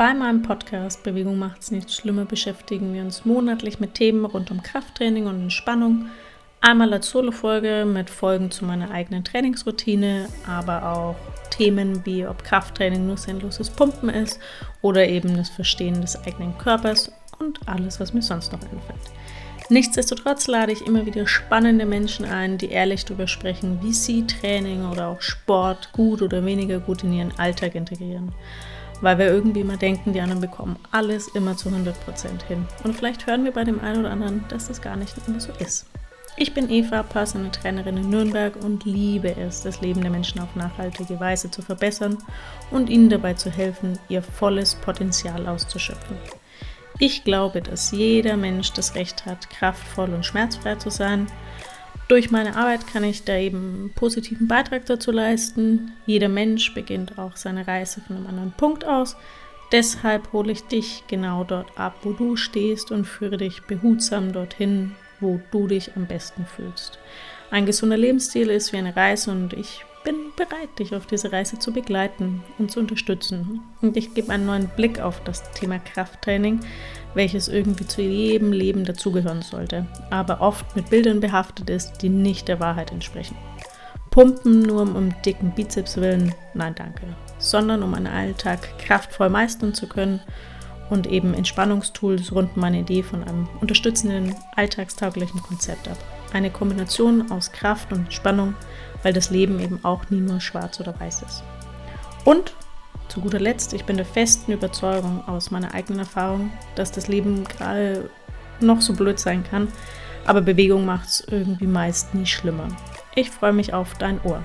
Bei meinem Podcast Bewegung macht's nichts schlimmer beschäftigen wir uns monatlich mit Themen rund um Krafttraining und Entspannung. Einmal als Solo-Folge mit Folgen zu meiner eigenen Trainingsroutine, aber auch Themen wie ob Krafttraining nur sinnloses Pumpen ist oder eben das Verstehen des eigenen Körpers und alles, was mir sonst noch einfällt. Nichtsdestotrotz lade ich immer wieder spannende Menschen ein, die ehrlich darüber sprechen, wie sie Training oder auch Sport gut oder weniger gut in ihren Alltag integrieren weil wir irgendwie immer denken, die anderen bekommen alles immer zu 100% hin. Und vielleicht hören wir bei dem einen oder anderen, dass das gar nicht immer so ist. Ich bin Eva, Personal Trainerin in Nürnberg und liebe es, das Leben der Menschen auf nachhaltige Weise zu verbessern und ihnen dabei zu helfen, ihr volles Potenzial auszuschöpfen. Ich glaube, dass jeder Mensch das Recht hat, kraftvoll und schmerzfrei zu sein durch meine Arbeit kann ich da eben einen positiven Beitrag dazu leisten. Jeder Mensch beginnt auch seine Reise von einem anderen Punkt aus. Deshalb hole ich dich genau dort ab, wo du stehst und führe dich behutsam dorthin, wo du dich am besten fühlst. Ein gesunder Lebensstil ist wie eine Reise und ich bin bereit, dich auf diese Reise zu begleiten und zu unterstützen. Und ich gebe einen neuen Blick auf das Thema Krafttraining, welches irgendwie zu jedem Leben dazugehören sollte, aber oft mit Bildern behaftet ist, die nicht der Wahrheit entsprechen. Pumpen nur um, um dicken Bizeps willen, nein danke, sondern um einen Alltag kraftvoll meistern zu können und eben Entspannungstools runden meine Idee von einem unterstützenden, alltagstauglichen Konzept ab. Eine Kombination aus Kraft und Spannung, weil das Leben eben auch nie nur schwarz oder weiß ist. Und zu guter Letzt, ich bin der festen Überzeugung aus meiner eigenen Erfahrung, dass das Leben gerade noch so blöd sein kann, aber Bewegung macht es irgendwie meist nie schlimmer. Ich freue mich auf dein Ohr.